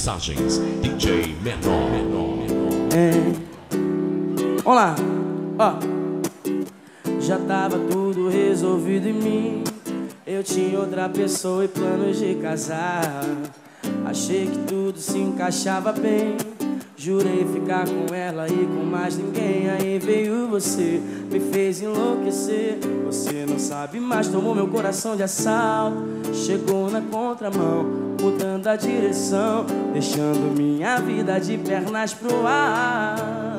Mixagens DJ Menor. É. Olá, ó. Já tava tudo resolvido em mim. Eu tinha outra pessoa e planos de casar. Achei que tudo se encaixava bem. Jurei ficar com ela e com mais ninguém. Aí veio você, me fez enlouquecer. Você não sabe mais, tomou meu coração de assalto. Chegou na contramão, mudando a direção, deixando minha vida de pernas pro ar.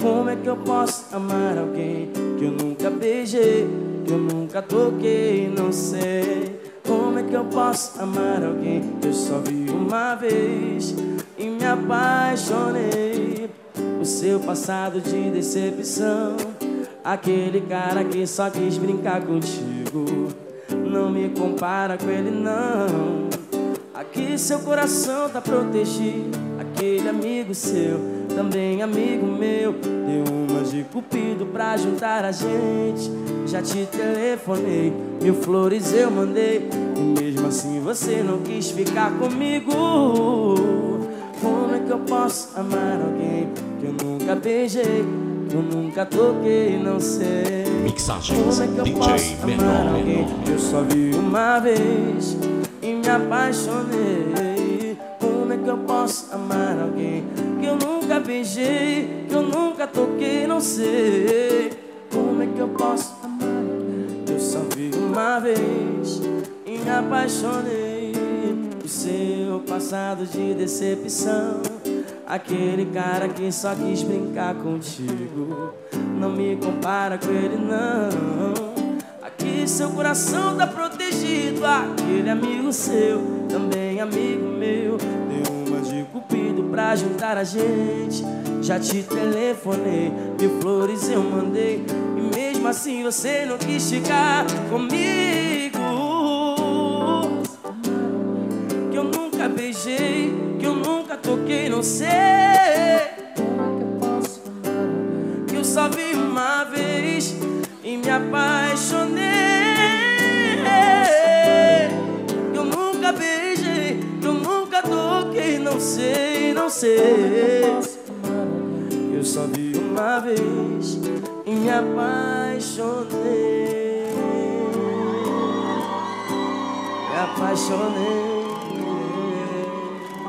Como é que eu posso amar alguém que eu nunca beijei, que eu nunca toquei? Não sei. Como é que eu posso amar alguém que eu só vi uma vez e me apaixonei? O seu passado de decepção, aquele cara que só quis brincar contigo. Não me compara com ele, não. Aqui seu coração tá protegido, aquele amigo seu, também amigo meu. Deu uma de cupido pra juntar a gente. Já te telefonei, mil flores eu mandei. E mesmo assim você não quis ficar comigo. Como é que eu posso amar alguém eu nunca beijei, eu nunca toquei, não sei. Mixagens Como é que eu DJ posso amar Menor. alguém que eu só vi uma vez e me apaixonei? Como é que eu posso amar alguém que eu nunca beijei, que eu nunca toquei, não sei? Como é que eu posso amar alguém que eu só vi uma vez e me apaixonei? O seu passado de decepção, aquele cara que só quis brincar contigo. Não me compara com ele, não. Aqui seu coração tá protegido. Aquele amigo seu, também amigo meu. Deu uma de cupido pra juntar a gente. Já te telefonei, mil flores eu mandei. E mesmo assim você não quis ficar comigo. Que eu nunca toquei, não sei. Que eu só vi uma vez e me apaixonei. Que eu nunca beijei, que eu nunca toquei, não sei, não sei. Que eu só vi uma vez e me apaixonei. Me apaixonei.